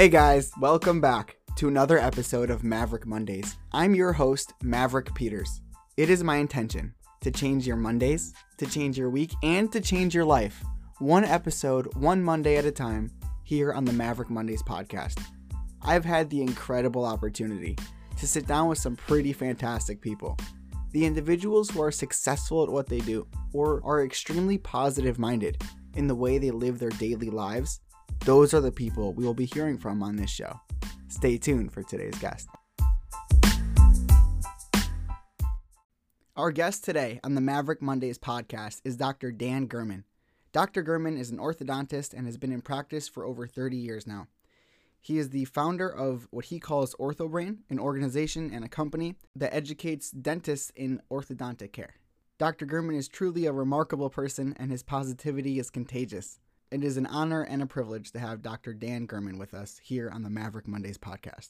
Hey guys, welcome back to another episode of Maverick Mondays. I'm your host, Maverick Peters. It is my intention to change your Mondays, to change your week, and to change your life. One episode, one Monday at a time, here on the Maverick Mondays podcast. I've had the incredible opportunity to sit down with some pretty fantastic people. The individuals who are successful at what they do or are extremely positive minded in the way they live their daily lives those are the people we will be hearing from on this show. Stay tuned for today's guest. Our guest today on the Maverick Mondays podcast is Dr. Dan Gurman. Dr. Gurman is an orthodontist and has been in practice for over 30 years now. He is the founder of what he calls OrthoBrain, an organization and a company that educates dentists in orthodontic care. Dr. Gurman is truly a remarkable person and his positivity is contagious. It is an honor and a privilege to have Dr. Dan Gurman with us here on the Maverick Mondays podcast.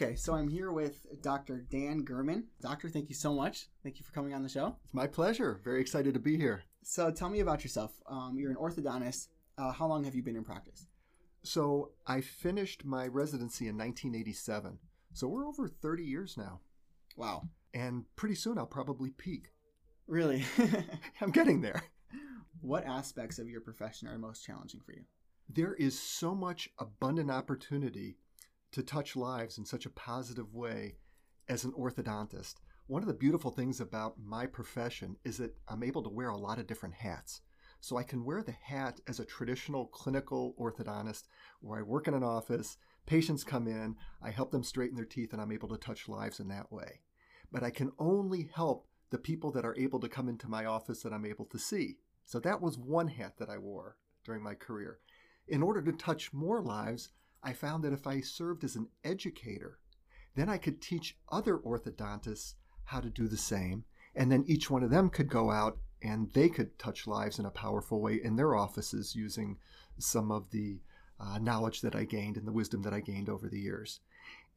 Okay, so I'm here with Dr. Dan Gurman. Doctor, thank you so much. Thank you for coming on the show. It's my pleasure. Very excited to be here. So tell me about yourself. Um, you're an orthodontist. Uh, how long have you been in practice? So I finished my residency in 1987. So we're over 30 years now. Wow. And pretty soon I'll probably peak. Really? I'm getting there. What aspects of your profession are most challenging for you? There is so much abundant opportunity to touch lives in such a positive way as an orthodontist. One of the beautiful things about my profession is that I'm able to wear a lot of different hats. So I can wear the hat as a traditional clinical orthodontist where I work in an office, patients come in, I help them straighten their teeth, and I'm able to touch lives in that way. But I can only help the people that are able to come into my office that I'm able to see. So that was one hat that I wore during my career. In order to touch more lives, I found that if I served as an educator, then I could teach other orthodontists how to do the same. And then each one of them could go out and they could touch lives in a powerful way in their offices using some of the uh, knowledge that I gained and the wisdom that I gained over the years.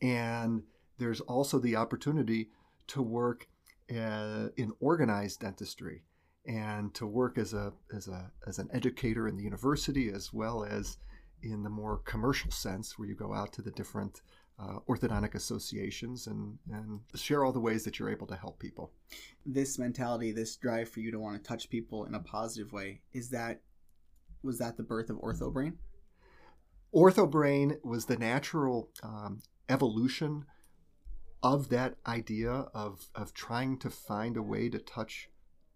And there's also the opportunity to work uh, in organized dentistry and to work as a as a as an educator in the university as well as in the more commercial sense, where you go out to the different uh, orthodontic associations and, and share all the ways that you're able to help people. This mentality, this drive for you to want to touch people in a positive way, is that was that the birth of OrthoBrain? OrthoBrain was the natural um, evolution of that idea of, of trying to find a way to touch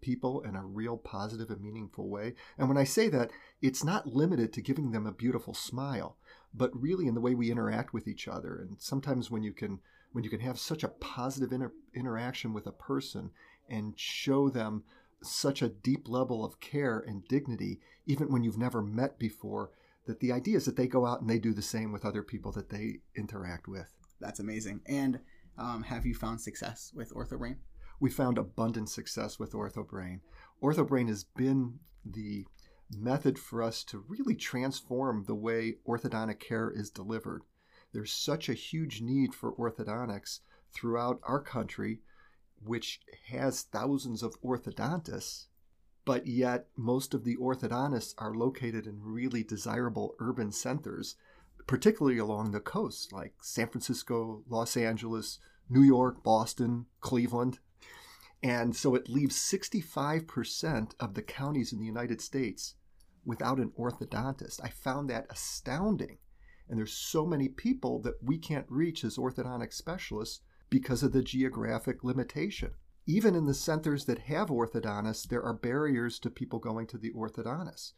people in a real positive and meaningful way. And when I say that, it's not limited to giving them a beautiful smile, but really in the way we interact with each other. And sometimes when you can when you can have such a positive inter- interaction with a person and show them such a deep level of care and dignity, even when you've never met before, that the idea is that they go out and they do the same with other people that they interact with. That's amazing. And um, have you found success with OrthoBrain? We found abundant success with OrthoBrain. OrthoBrain has been the method for us to really transform the way orthodontic care is delivered. There's such a huge need for orthodontics throughout our country, which has thousands of orthodontists, but yet most of the orthodontists are located in really desirable urban centers, particularly along the coast, like San Francisco, Los Angeles, New York, Boston, Cleveland. And so it leaves 65% of the counties in the United States without an orthodontist. I found that astounding. And there's so many people that we can't reach as orthodontic specialists because of the geographic limitation. Even in the centers that have orthodontists, there are barriers to people going to the orthodontist.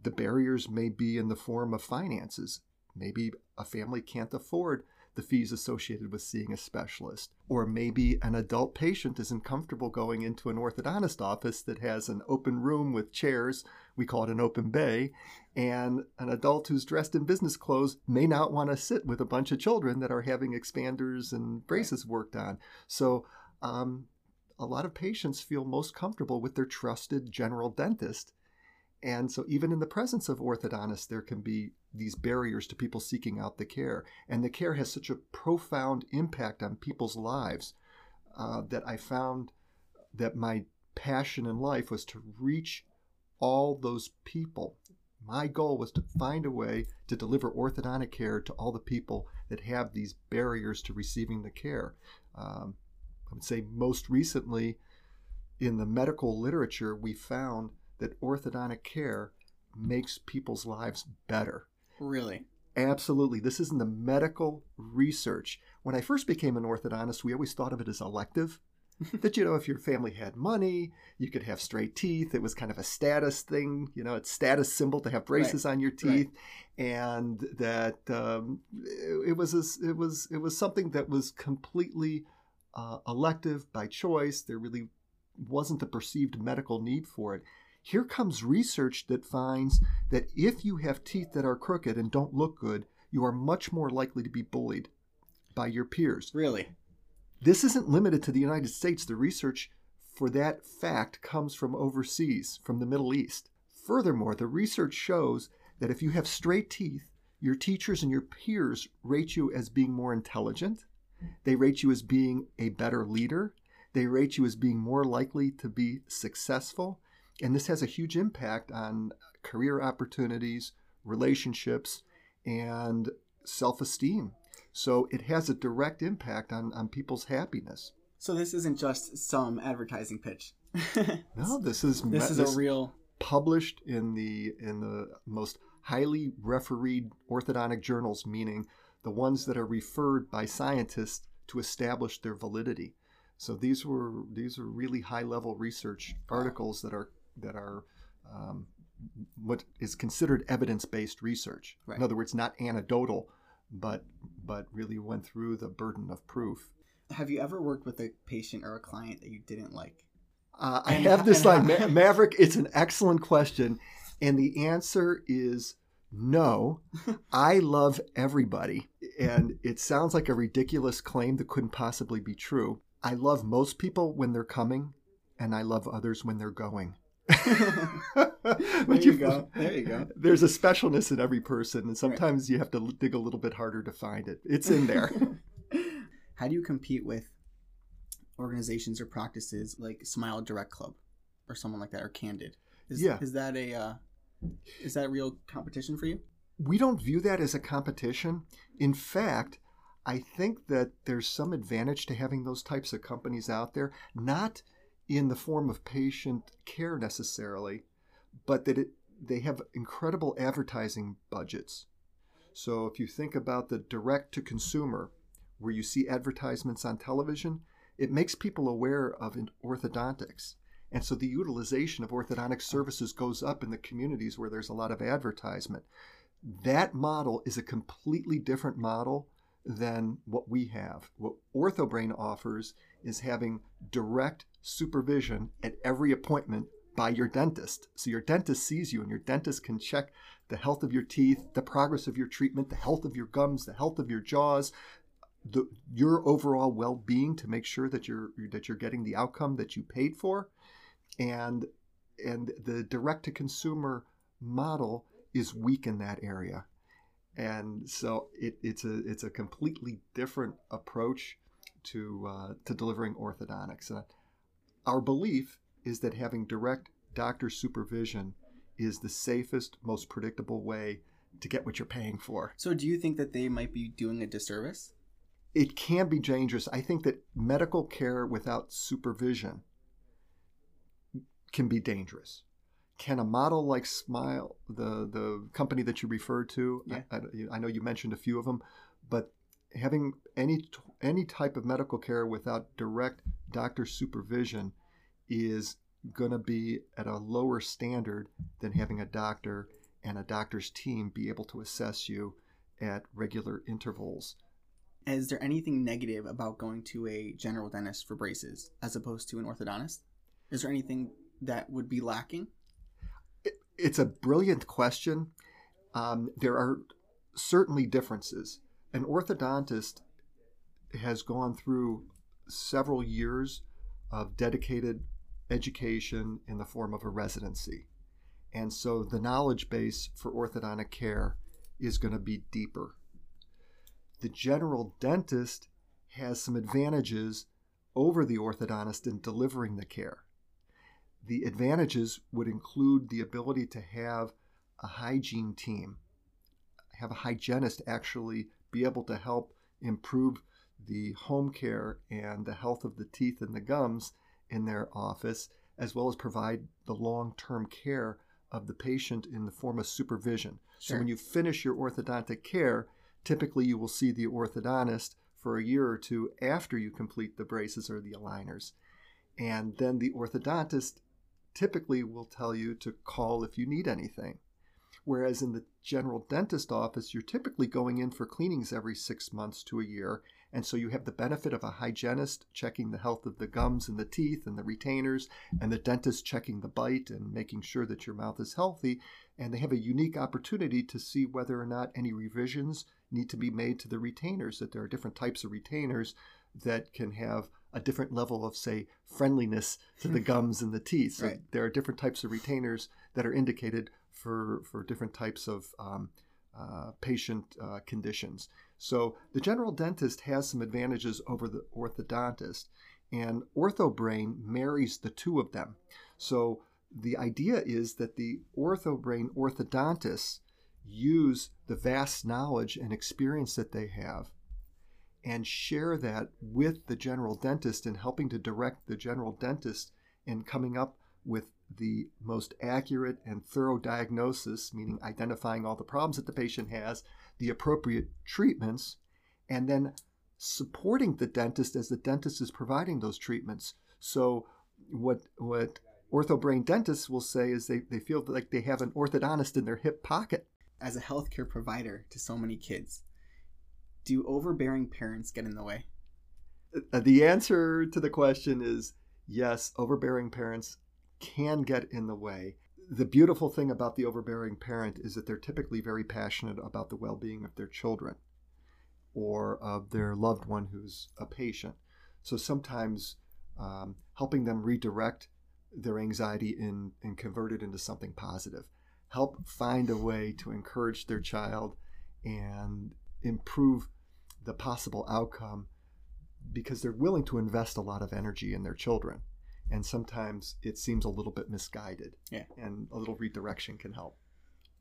The barriers may be in the form of finances. Maybe a family can't afford the fees associated with seeing a specialist. Or maybe an adult patient isn't comfortable going into an orthodontist office that has an open room with chairs, we call it an open bay, and an adult who's dressed in business clothes may not want to sit with a bunch of children that are having expanders and braces worked on. So, um, a lot of patients feel most comfortable with their trusted general dentist. And so, even in the presence of orthodontists, there can be these barriers to people seeking out the care. And the care has such a profound impact on people's lives uh, that I found that my passion in life was to reach all those people. My goal was to find a way to deliver orthodontic care to all the people that have these barriers to receiving the care. Um, I would say most recently in the medical literature, we found that orthodontic care makes people's lives better. Really? Absolutely. This is in the medical research. When I first became an orthodontist, we always thought of it as elective. that, you know, if your family had money, you could have straight teeth. It was kind of a status thing, you know, it's status symbol to have braces right. on your teeth. Right. And that um, it, it, was a, it was it was something that was completely uh, elective by choice. There really wasn't a perceived medical need for it. Here comes research that finds that if you have teeth that are crooked and don't look good, you are much more likely to be bullied by your peers. Really? This isn't limited to the United States. The research for that fact comes from overseas, from the Middle East. Furthermore, the research shows that if you have straight teeth, your teachers and your peers rate you as being more intelligent. They rate you as being a better leader. They rate you as being more likely to be successful. And this has a huge impact on career opportunities, relationships, and self esteem. So it has a direct impact on, on people's happiness. So this isn't just some advertising pitch. no, this is this is this a real published in the in the most highly refereed orthodontic journals, meaning the ones that are referred by scientists to establish their validity. So these were these are really high level research articles that are that are um, what is considered evidence based research. Right. In other words, not anecdotal, but but really went through the burden of proof. Have you ever worked with a patient or a client that you didn't like? Uh, I have this line, Ma- Maverick. It's an excellent question, and the answer is no. I love everybody, and it sounds like a ridiculous claim that couldn't possibly be true. I love most people when they're coming, and I love others when they're going. there you go. There you go. There's a specialness in every person, and sometimes right. you have to dig a little bit harder to find it. It's in there. How do you compete with organizations or practices like Smile Direct Club or someone like that, or Candid? Is, yeah. Is that a uh, is that a real competition for you? We don't view that as a competition. In fact, I think that there's some advantage to having those types of companies out there, not in the form of patient care necessarily, but that it, they have incredible advertising budgets. So if you think about the direct to consumer, where you see advertisements on television, it makes people aware of orthodontics. And so the utilization of orthodontic services goes up in the communities where there's a lot of advertisement. That model is a completely different model than what we have. What OrthoBrain offers is having direct supervision at every appointment by your dentist. So your dentist sees you and your dentist can check the health of your teeth, the progress of your treatment, the health of your gums, the health of your jaws, the, your overall well-being to make sure that you're that you're getting the outcome that you paid for. And and the direct to consumer model is weak in that area and so it, it's a it's a completely different approach to uh, to delivering orthodontics. Uh, our belief is that having direct doctor supervision is the safest, most predictable way to get what you're paying for. So, do you think that they might be doing a disservice? It can be dangerous. I think that medical care without supervision can be dangerous can a model like Smile, the the company that you referred to, yeah. I, I, know you mentioned a few of them, but having any any type of medical care without direct doctor supervision is going to be at a lower standard than having a doctor and a doctor's team be able to assess you at regular intervals. Is there anything negative about going to a general dentist for braces as opposed to an orthodontist? Is there anything that would be lacking? it's a brilliant question. Um, there are certainly differences. An orthodontist has gone through several years of dedicated education in the form of a residency. And so the knowledge base for orthodontic care is going to be deeper. The general dentist has some advantages over the orthodontist in delivering the care. The advantages would include the ability to have a hygiene team, have a hygienist actually be able to help improve the home care and the health of the teeth and the gums in their office, as well as provide the long term care of the patient in the form of supervision. Sure. So when you finish your orthodontic care, typically you will see the orthodontist for a year or two after you complete the braces or the aligners. And then the orthodontist typically will tell you to call if you need anything. Whereas in the general dentist office, you're typically going in for cleanings every six months to a year. And so you have the benefit of a hygienist checking the health of the gums and the teeth and the retainers, and the dentist checking the bite and making sure that your mouth is healthy. And they have a unique opportunity to see whether or not any revisions need to be made to the retainers, that there are different types of retainers that can have a different level of, say, friendliness to the gums and the teeth. So right. there are different types of retainers that are indicated for, for different types of um, uh, patient uh, conditions. So the general dentist has some advantages over the orthodontist, and OrthoBrain marries the two of them. So the idea is that the OrthoBrain orthodontists use the vast knowledge and experience that they have and share that with the general dentist and helping to direct the general dentist in coming up with the most accurate and thorough diagnosis, meaning identifying all the problems that the patient has, the appropriate treatments, and then supporting the dentist as the dentist is providing those treatments. So, what what orthobrain dentists will say is they, they feel like they have an orthodontist in their hip pocket. As a healthcare provider to so many kids, do overbearing parents get in the way? Uh, the answer to the question is yes, overbearing parents can get in the way. The beautiful thing about the overbearing parent is that they're typically very passionate about the well being of their children or of their loved one who's a patient. So sometimes um, helping them redirect their anxiety in, and convert it into something positive. Help find a way to encourage their child and improve the possible outcome because they're willing to invest a lot of energy in their children and sometimes it seems a little bit misguided. Yeah. And a little redirection can help.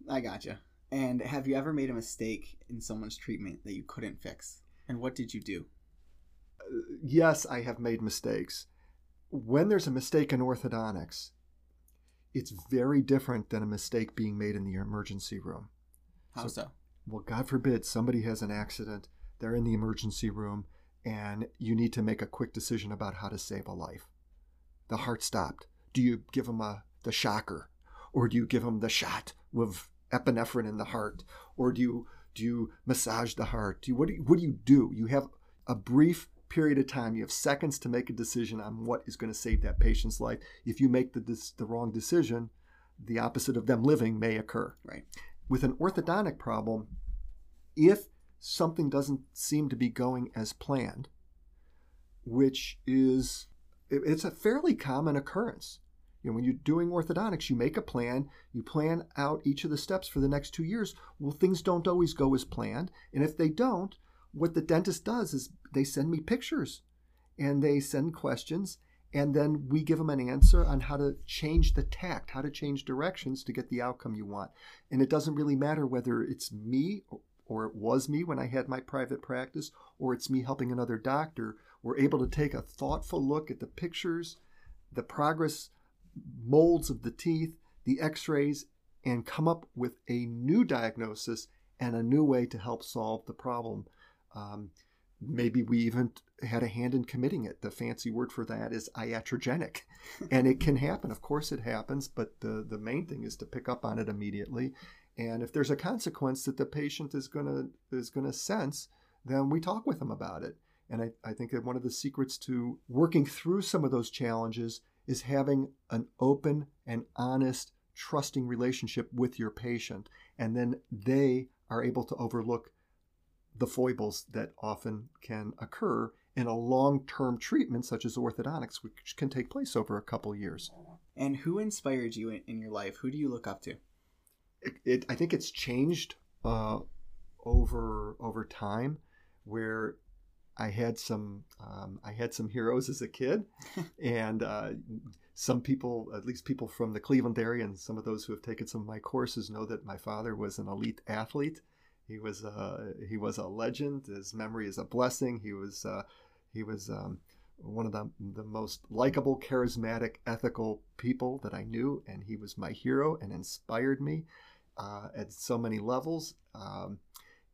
I gotcha. And have you ever made a mistake in someone's treatment that you couldn't fix? And what did you do? Uh, yes, I have made mistakes. When there's a mistake in orthodontics, it's very different than a mistake being made in the emergency room. How so? so? Well, God forbid somebody has an accident, they're in the emergency room, and you need to make a quick decision about how to save a life the heart stopped? Do you give them a, the shocker? Or do you give them the shot with epinephrine in the heart? Or do you, do you massage the heart? Do you, what, do you, what do you do? You have a brief period of time. You have seconds to make a decision on what is going to save that patient's life. If you make the, this, the wrong decision, the opposite of them living may occur. Right. With an orthodontic problem, if something doesn't seem to be going as planned, which is it's a fairly common occurrence. You know, when you're doing orthodontics, you make a plan, you plan out each of the steps for the next two years. Well, things don't always go as planned. And if they don't, what the dentist does is they send me pictures and they send questions, and then we give them an answer on how to change the tact, how to change directions to get the outcome you want. And it doesn't really matter whether it's me or it was me when I had my private practice, or it's me helping another doctor we're able to take a thoughtful look at the pictures, the progress molds of the teeth, the x rays, and come up with a new diagnosis and a new way to help solve the problem. Um, maybe we even had a hand in committing it. The fancy word for that is iatrogenic. and it can happen. Of course, it happens, but the, the main thing is to pick up on it immediately. And if there's a consequence that the patient is gonna is gonna sense, then we talk with them about it. And I, I think that one of the secrets to working through some of those challenges is having an open and honest, trusting relationship with your patient. And then they are able to overlook the foibles that often can occur in a long term treatment, such as orthodontics, which can take place over a couple years. And who inspired you in, in your life? Who do you look up to? It, it I think it's changed uh, over over time, where I had some um, I had some heroes as a kid, and uh, some people, at least people from the Cleveland area, and some of those who have taken some of my courses know that my father was an elite athlete. He was a he was a legend. His memory is a blessing. He was uh, he was um, one of the the most likable, charismatic, ethical people that I knew, and he was my hero and inspired me uh, at so many levels. Um,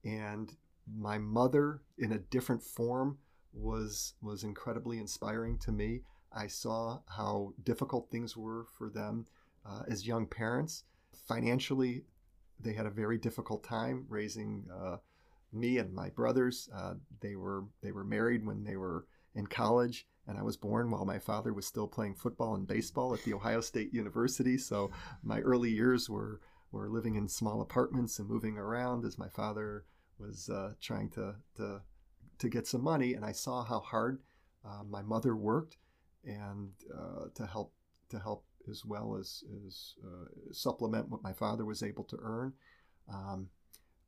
and my mother, in a different form, was was incredibly inspiring to me. I saw how difficult things were for them uh, as young parents. Financially, they had a very difficult time raising uh, me and my brothers. Uh, they were they were married when they were in college, and I was born while my father was still playing football and baseball at the Ohio State University. So my early years were were living in small apartments and moving around as my father was uh, trying to, to to get some money, and I saw how hard uh, my mother worked, and uh, to help to help as well as as uh, supplement what my father was able to earn. Um,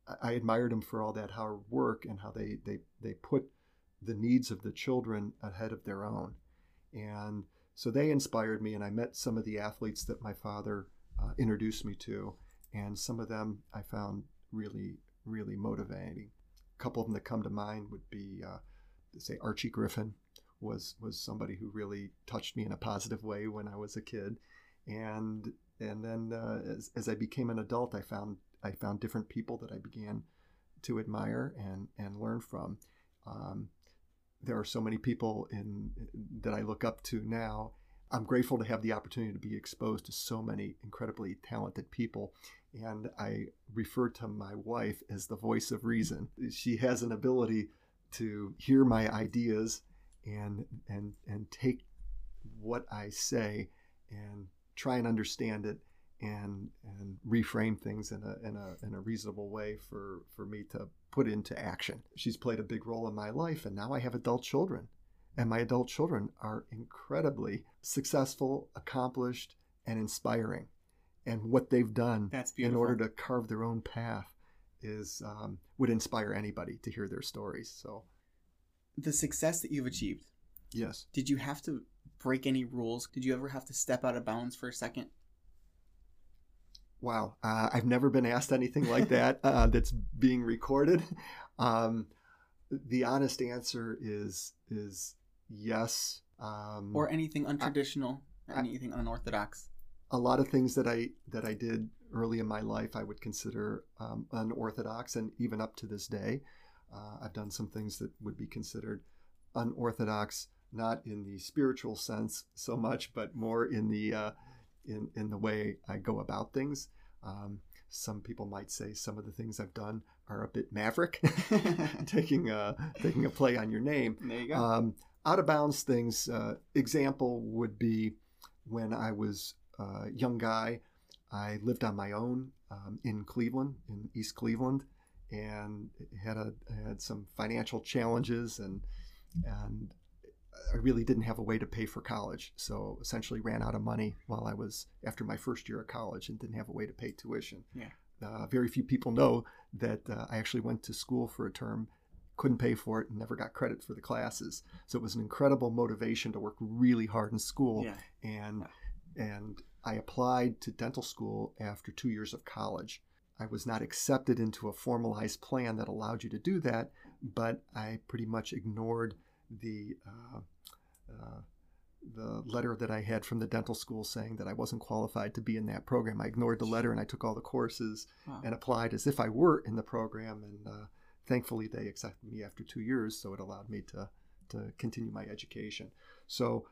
I, I admired him for all that hard work and how they they they put the needs of the children ahead of their own, and so they inspired me. And I met some of the athletes that my father uh, introduced me to, and some of them I found really really motivating. A couple of them that come to mind would be, uh, say, Archie Griffin was was somebody who really touched me in a positive way when I was a kid, and and then uh, as, as I became an adult, I found I found different people that I began to admire and and learn from. Um, there are so many people in that I look up to now. I'm grateful to have the opportunity to be exposed to so many incredibly talented people and I refer to my wife as the voice of reason. She has an ability to hear my ideas and and and take what I say and try and understand it and and reframe things in a in a in a reasonable way for for me to put into action. She's played a big role in my life and now I have adult children. And my adult children are incredibly successful, accomplished, and inspiring and what they've done in order to carve their own path is um, would inspire anybody to hear their stories. So, the success that you've achieved. Yes. Did you have to break any rules? Did you ever have to step out of bounds for a second? Wow, uh, I've never been asked anything like that uh, that's being recorded. Um, the honest answer is is yes. Um, or anything untraditional, I, anything unorthodox a lot of things that I that I did early in my life I would consider um, unorthodox, and even up to this day, uh, I've done some things that would be considered unorthodox, not in the spiritual sense so much, but more in the uh, in in the way I go about things. Um, some people might say some of the things I've done are a bit maverick, taking a taking a play on your name. There you go. Um, out of bounds things. Uh, example would be when I was uh, young guy. I lived on my own um, in Cleveland, in East Cleveland, and had a had some financial challenges and and I really didn't have a way to pay for college. So essentially ran out of money while I was after my first year of college and didn't have a way to pay tuition. Yeah. Uh, very few people know that uh, I actually went to school for a term, couldn't pay for it, and never got credit for the classes. So it was an incredible motivation to work really hard in school. Yeah. And yeah and I applied to dental school after two years of college. I was not accepted into a formalized plan that allowed you to do that, but I pretty much ignored the uh, uh, the letter that I had from the dental school saying that I wasn't qualified to be in that program. I ignored the letter and I took all the courses wow. and applied as if I were in the program. And uh, thankfully, they accepted me after two years, so it allowed me to to continue my education. So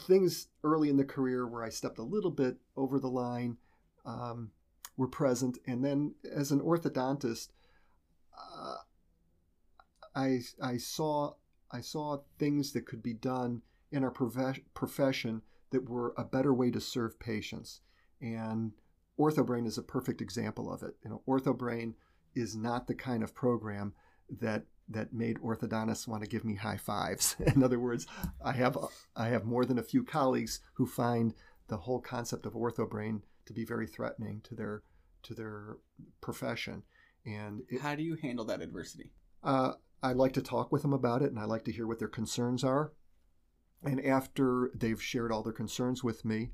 things early in the career where I stepped a little bit over the line um, were present. And then as an orthodontist, uh, I, I saw I saw things that could be done in our profession that were a better way to serve patients. And OrthoBrain is a perfect example of it. You know, OrthoBrain is not the kind of program that that made orthodontists want to give me high fives. In other words, I have I have more than a few colleagues who find the whole concept of orthobrain to be very threatening to their to their profession. And it, how do you handle that adversity? Uh, I like to talk with them about it, and I like to hear what their concerns are. And after they've shared all their concerns with me,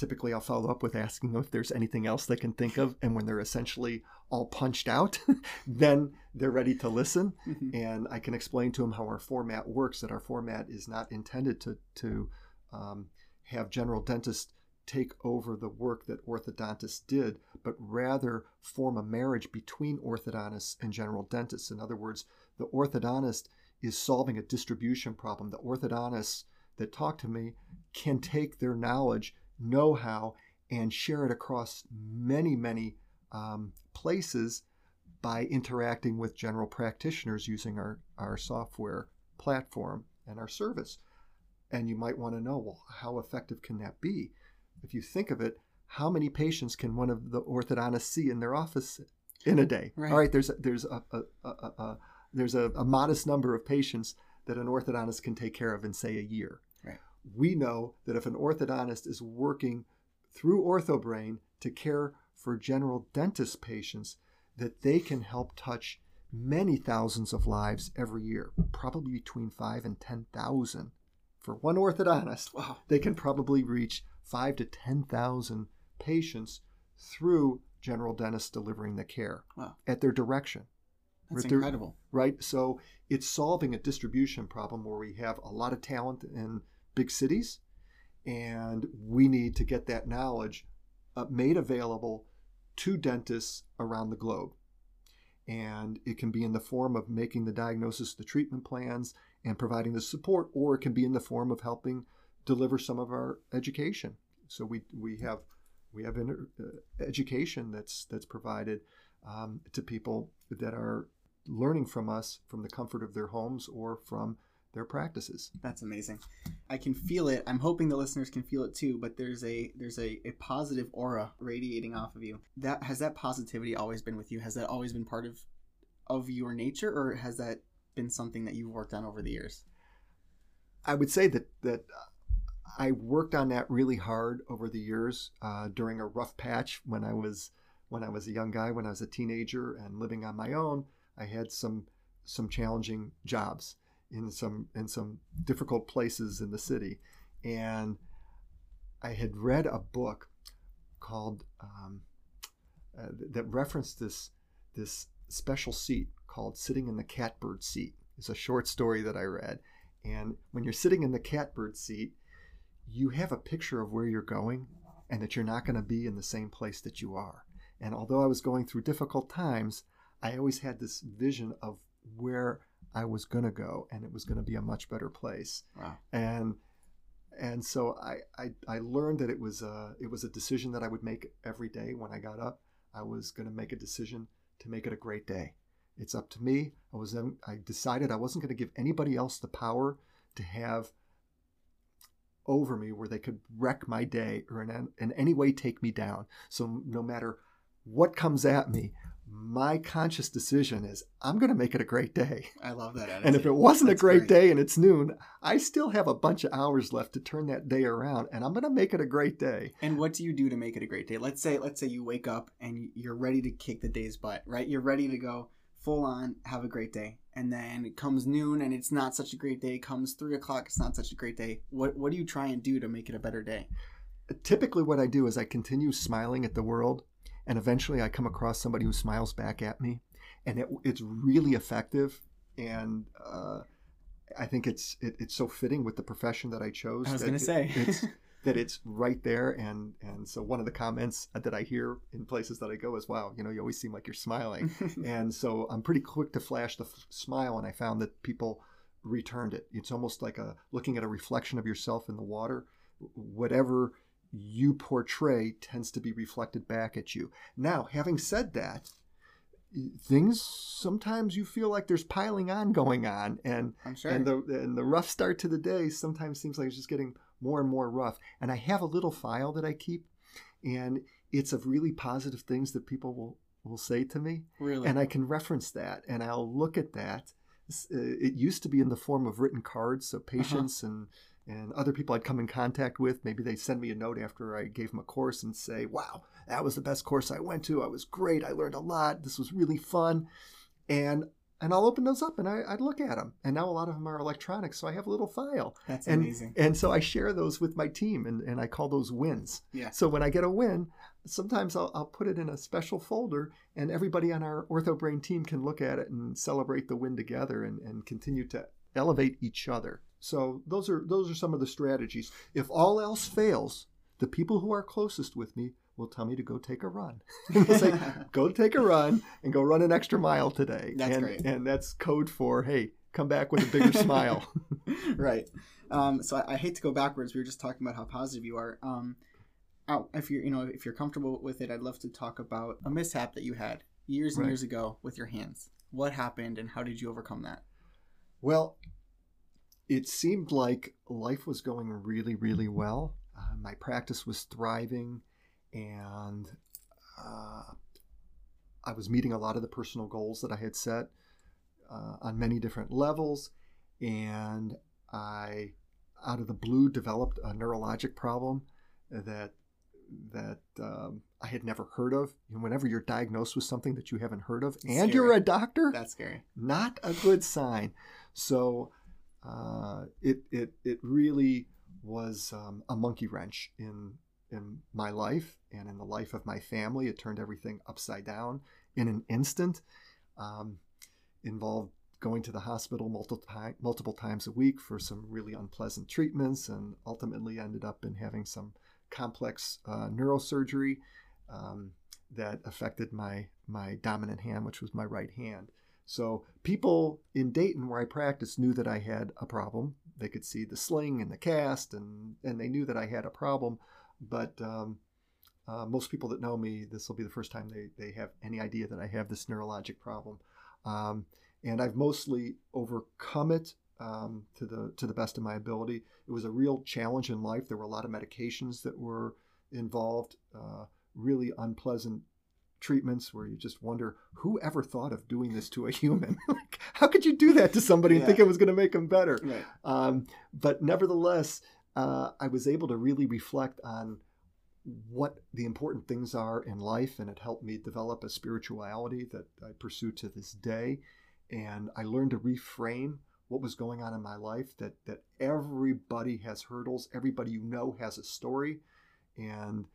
typically I'll follow up with asking them if there's anything else they can think of. And when they're essentially all punched out, then they're ready to listen. Mm-hmm. And I can explain to them how our format works, that our format is not intended to, to um, have general dentists take over the work that orthodontists did, but rather form a marriage between orthodontists and general dentists. In other words, the orthodontist is solving a distribution problem. The orthodontists that talk to me can take their knowledge know how and share it across many, many um, places by interacting with general practitioners using our, our software platform and our service. And you might want to know, well, how effective can that be? If you think of it, how many patients can one of the orthodontists see in their office in a day? Right. All right, there's a, there's a, a, a there's a, a modest number of patients that an orthodontist can take care of in say a year we know that if an orthodontist is working through OrthoBrain to care for general dentist patients, that they can help touch many thousands of lives every year, probably between five and 10,000. For one orthodontist, wow. they can probably reach five to 10,000 patients through general dentists delivering the care wow. at their direction. That's incredible. Right? So it's solving a distribution problem where we have a lot of talent and big cities, and we need to get that knowledge uh, made available to dentists around the globe. And it can be in the form of making the diagnosis, the treatment plans, and providing the support, or it can be in the form of helping deliver some of our education. So we, we have we have inter, uh, education that's that's provided um, to people that are learning from us from the comfort of their homes or from their practices. That's amazing. I can feel it. I'm hoping the listeners can feel it too, but there's a there's a, a positive aura radiating off of you. That has that positivity always been with you? Has that always been part of of your nature or has that been something that you've worked on over the years? I would say that that I worked on that really hard over the years uh, during a rough patch when I was when I was a young guy, when I was a teenager and living on my own. I had some some challenging jobs in some in some difficult places in the city, and I had read a book called um, uh, that referenced this this special seat called "Sitting in the Catbird Seat." It's a short story that I read, and when you're sitting in the catbird seat, you have a picture of where you're going, and that you're not going to be in the same place that you are. And although I was going through difficult times, I always had this vision of where I was going to go, and it was going to be a much better place. Wow. And and so I, I, I learned that it was a it was a decision that I would make every day when I got up. I was going to make a decision to make it a great day. It's up to me. I was I decided I wasn't going to give anybody else the power to have over me where they could wreck my day or in, in any way take me down. So no matter what comes at me, my conscious decision is I'm going to make it a great day. I love that attitude. And if it wasn't That's a great, great, day and it's noon, I still have a bunch of hours left to turn that day around and I'm going to make it a great day. And what do you do to make it a great day? Let's say let's say you wake up and you're ready to kick the day's butt, right? You're ready to go full on, have a great day. And then it comes noon and it's not such a great day. It comes three o'clock, it's not such a great day. What what do you try and do to make it a better day? Typically what I do is I continue smiling at the world and eventually I come across somebody who smiles back at me, and it, it's really effective. And uh, I think it's it, it's so fitting with the profession that I chose. I was going to say it's, that it's right there, and and so one of the comments that I hear in places that I go is, "Wow, you know, you always seem like you're smiling," and so I'm pretty quick to flash the f- smile, and I found that people returned it. It's almost like a looking at a reflection of yourself in the water. Whatever you portray tends to be reflected back at you. Now, having said that, things sometimes you feel like there's piling on going on and sure. and the and the rough start to the day sometimes seems like it's just getting more and more rough and i have a little file that i keep and it's of really positive things that people will will say to me really and i can reference that and i'll look at that uh, it used to be in the form of written cards so patients uh-huh. and and other people I'd come in contact with. Maybe they send me a note after I gave them a course and say, "Wow, that was the best course I went to. I was great. I learned a lot. This was really fun." And and I'll open those up and I, I'd look at them. And now a lot of them are electronic, so I have a little file. That's and, amazing. And so I share those with my team, and, and I call those wins. Yeah. So when I get a win, sometimes I'll, I'll put it in a special folder, and everybody on our OrthoBrain team can look at it and celebrate the win together, and, and continue to elevate each other. So those are those are some of the strategies. If all else fails, the people who are closest with me will tell me to go take a run. they'll say, "Go take a run and go run an extra mile today." That's and, great. And that's code for hey, come back with a bigger smile. right. Um, so I, I hate to go backwards. We were just talking about how positive you are. Um, if you're you know if you're comfortable with it, I'd love to talk about a mishap that you had years and Right. years ago with your hands. What happened and how did you overcome that? Well, it seemed like life was going really, really well. Uh, my practice was thriving, and uh, I was meeting a lot of the personal goals that I had set uh, on many different levels. And I, out of the blue, developed a neurologic problem that that um, I had never heard of. And whenever you're diagnosed with something that you haven't heard of, and you're a doctor, That's scary. not a good sign. So uh, it it it really was um, a monkey wrench in in my life and in the life of my family. It turned everything upside down in an instant. Um, involved going to the hospital multiple ti- multiple times a week for some really unpleasant treatments, and ultimately ended up in having some complex uh, neurosurgery um, that affected my my dominant hand, which was my right hand. So people in Dayton, where I practiced, knew that I had a problem. They could see the sling and the cast, and and they knew that I had a problem. But um, uh, most people that know me, this will be the first time they, they have any idea that I have this neurologic problem. Um, and I've mostly overcome it um, to the to the best of my ability. It was a real challenge in life. There were a lot of medications that were involved, uh, really unpleasant treatments where you just wonder who ever thought of doing this to a human. like, how could you do that to somebody and think it was going to make them better? Right. Um, but nevertheless, uh, I was able to really reflect on what the important things are in life, and it helped me develop a spirituality that I pursue to this day. And I learned to reframe what was going on in my life. That that everybody has hurdles, everybody you know has a story, and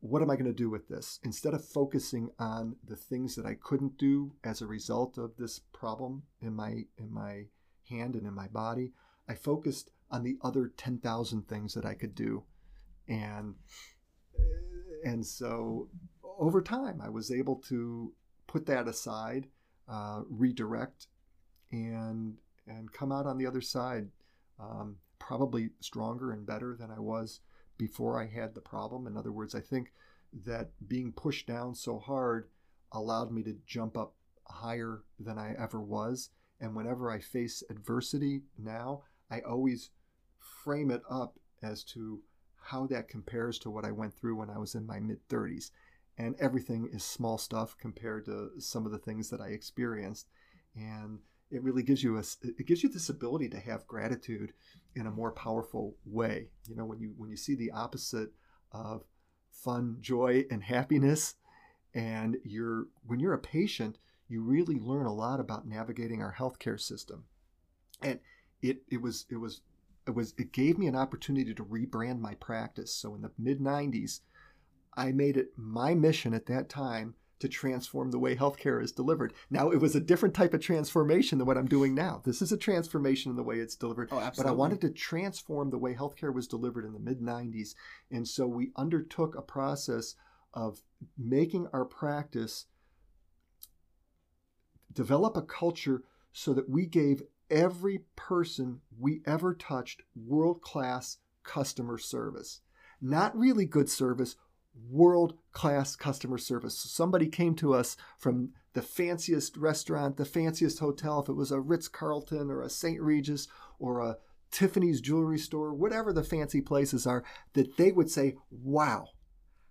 what am I going to do with this? Instead of focusing on the things that I couldn't do as a result of this problem in my in my hand and in my body, I focused on the other 10,000 things that I could do. And and so over time I was able to put that aside, uh, redirect and and come out on the other side um, probably stronger and better than I was before I had the problem. In other words, I think that being pushed down so hard allowed me to jump up higher than I ever was. And whenever I face adversity now, I always frame it up as to how that compares to what I went through when I was in my mid 30s. And everything is small stuff compared to some of the things that I experienced. And it really gives you a it gives you this ability to have gratitude in a more powerful way. You know, when you when you see the opposite of fun, joy, and happiness, and you're when you're a patient, you really learn a lot about navigating our healthcare system. And it it was it was it was it gave me an opportunity to rebrand my practice. So in the mid 90s, I made it my mission at that time to transform the way healthcare is delivered. Now, it was a different type of transformation than what I'm doing now. This is a transformation in the way it's delivered. Oh, absolutely. But I wanted to transform the way healthcare was delivered in the mid 90s. And so we undertook a process of making our practice develop a culture so that we gave every person we ever touched world class customer service. Not really good service, world class customer service. So somebody came to us from the fanciest restaurant, the fanciest hotel, if it was a Ritz Carlton or a St. Regis or a Tiffany's jewelry store, whatever the fancy places are, that they would say, Wow,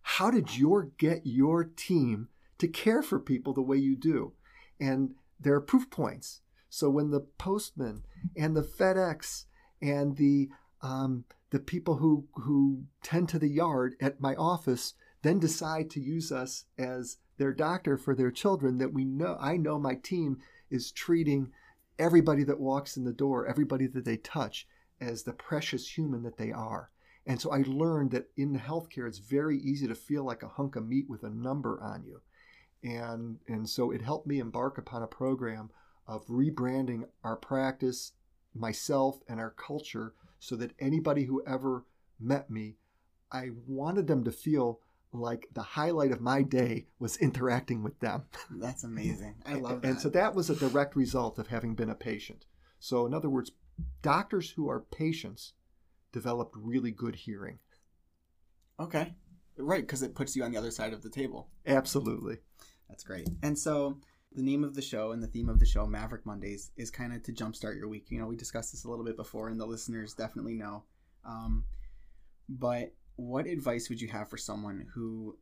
how did you get your team to care for people the way you do? And there are proof points. So when the postman and the FedEx and the um, the people who who tend to the yard at my office then decide to use us as their doctor for their children that we know I know my team is treating everybody that walks in the door, everybody that they touch as the precious human that they are. And so I learned that in healthcare it's very easy to feel like a hunk of meat with a number on you. And and so it helped me embark upon a program of rebranding our practice, myself and our culture so that anybody who ever met me, I wanted them to feel like the highlight of my day was interacting with them. That's amazing. I love that. And so that was a direct result of having been a patient. So, in other words, doctors who are patients developed really good hearing. Okay. Right, because it puts you on the other side of the table. Absolutely. That's great. And so, the name of the show and the theme of the show, Maverick Mondays, is kind of to jumpstart your week. You know, we discussed this a little bit before, and the listeners definitely know. Um, but what advice would you have for someone who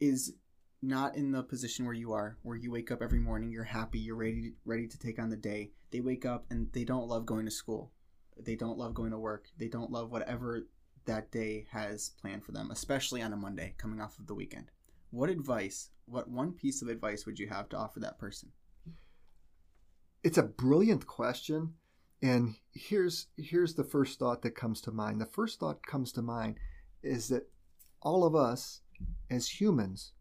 is not in the position where you are, where you wake up every morning, you're happy, you're ready ready to take on the day. They wake up and they don't love going to school. They don't love going to work. They don't love whatever that day has planned for them, especially on a Monday coming off of the weekend. What advice, what one piece of advice would you have to offer that person? It's a brilliant question. And here's here's the first thought that comes to mind. The first thought comes to mind is that all of us as humans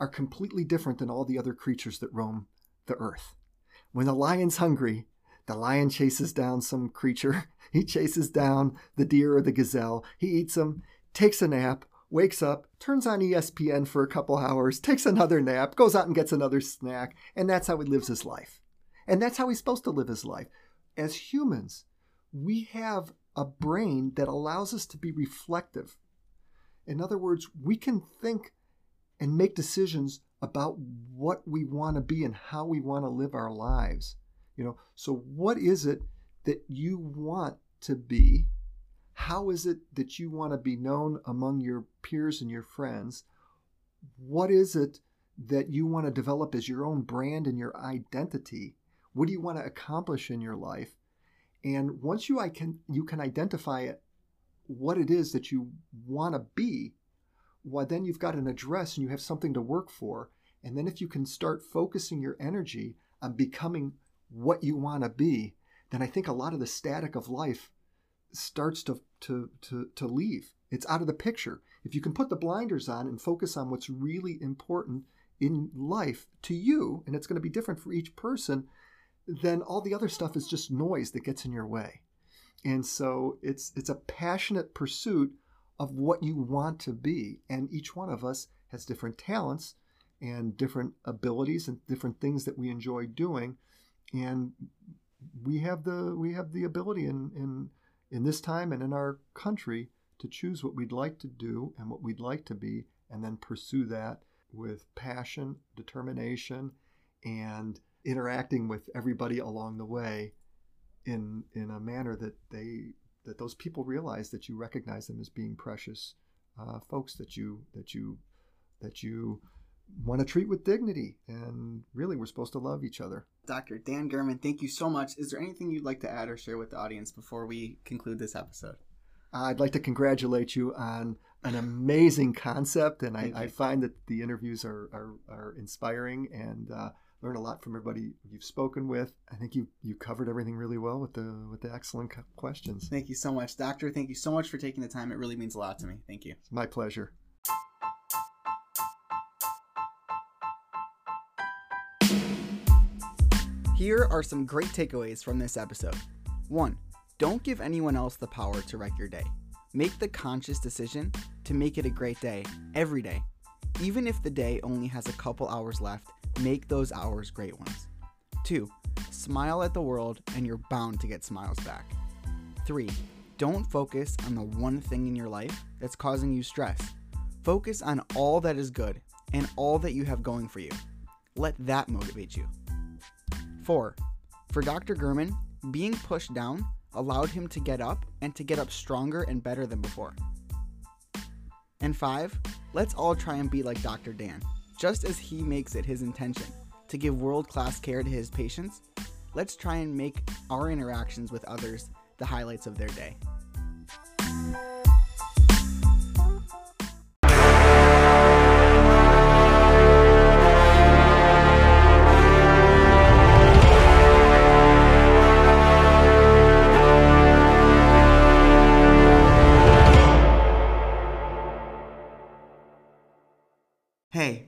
are completely different than all the other creatures that roam the earth. When the lion's hungry, the lion chases down some creature. He chases down the deer or the gazelle. He eats them, takes a nap, wakes up, turns on ESPN for a couple hours, takes another nap, goes out and gets another snack, and that's how he lives his life. And that's how he's supposed to live his life. As humans, we have a brain that allows us to be reflective. In other words, we can think and make decisions about what we want to be and how we want to live our lives. You know, so what is it that you want to be? How is it that you want to be known among your peers and your friends? What is it that you want to develop as your own brand and your identity? What do you want to accomplish in your life? And once you I can you can identify it what it is that you want to be, why then you've got an address and you have something to work for. And then if you can start focusing your energy on becoming what you want to be, then I think a lot of the static of life starts to, to, to, to leave. It's out of the picture. If you can put the blinders on and focus on what's really important in life to you, and it's going to be different for each person, then all the other stuff is just noise that gets in your way. And so it's it's a passionate pursuit of what you want to be. And each one of us has different talents and different abilities and different things that we enjoy doing. And we have the we have the ability in in in this time and in our country to choose what we'd like to do and what we'd like to be and then pursue that with passion, determination, and interacting with everybody along the way in in a manner that they that those people realize that you recognize them as being precious uh, folks that you that you that you want to treat with dignity and really we're supposed to love each other dr dan gurman thank you so much is there anything you'd like to add or share with the audience before we conclude this episode i'd like to congratulate you on an amazing concept and I, I, find that the interviews are, are, are inspiring and uh, learn a lot from everybody you've spoken with. I think you you covered everything really well with the with the excellent questions. Thank you so much, Doctor. Thank you so much for taking the time. It really means a lot to me. Thank you. It's my pleasure. Here are some great takeaways from this episode. 1. Don't give anyone else the power to wreck your day. Make the conscious decision to make it a great day every day. Even if the day only has a couple hours left Make those hours great ones. 2. Smile at the world and you're bound to get smiles back. 3. Don't focus on the one thing in your life that's causing you stress. Focus on all that is good and all that you have going for you. Let that motivate you. 4. For Dr. Gurman, being pushed down allowed him to get up and to get up stronger and better than before. And 5. Let's all try and be like Dr. Dan. Just as he makes it his intention to give world class care to his patients, let's try and make our interactions with others the highlights of their day.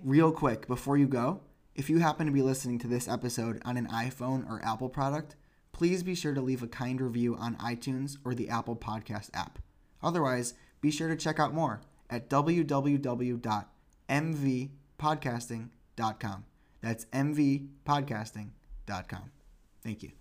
Real quick, before you go, if you happen to be listening to this episode on an iPhone or Apple product, please be sure to leave a kind review on iTunes or the Apple Podcast app. Otherwise, be sure to check out more at www.mvpodcasting.com. That's mvpodcasting.com. Thank you.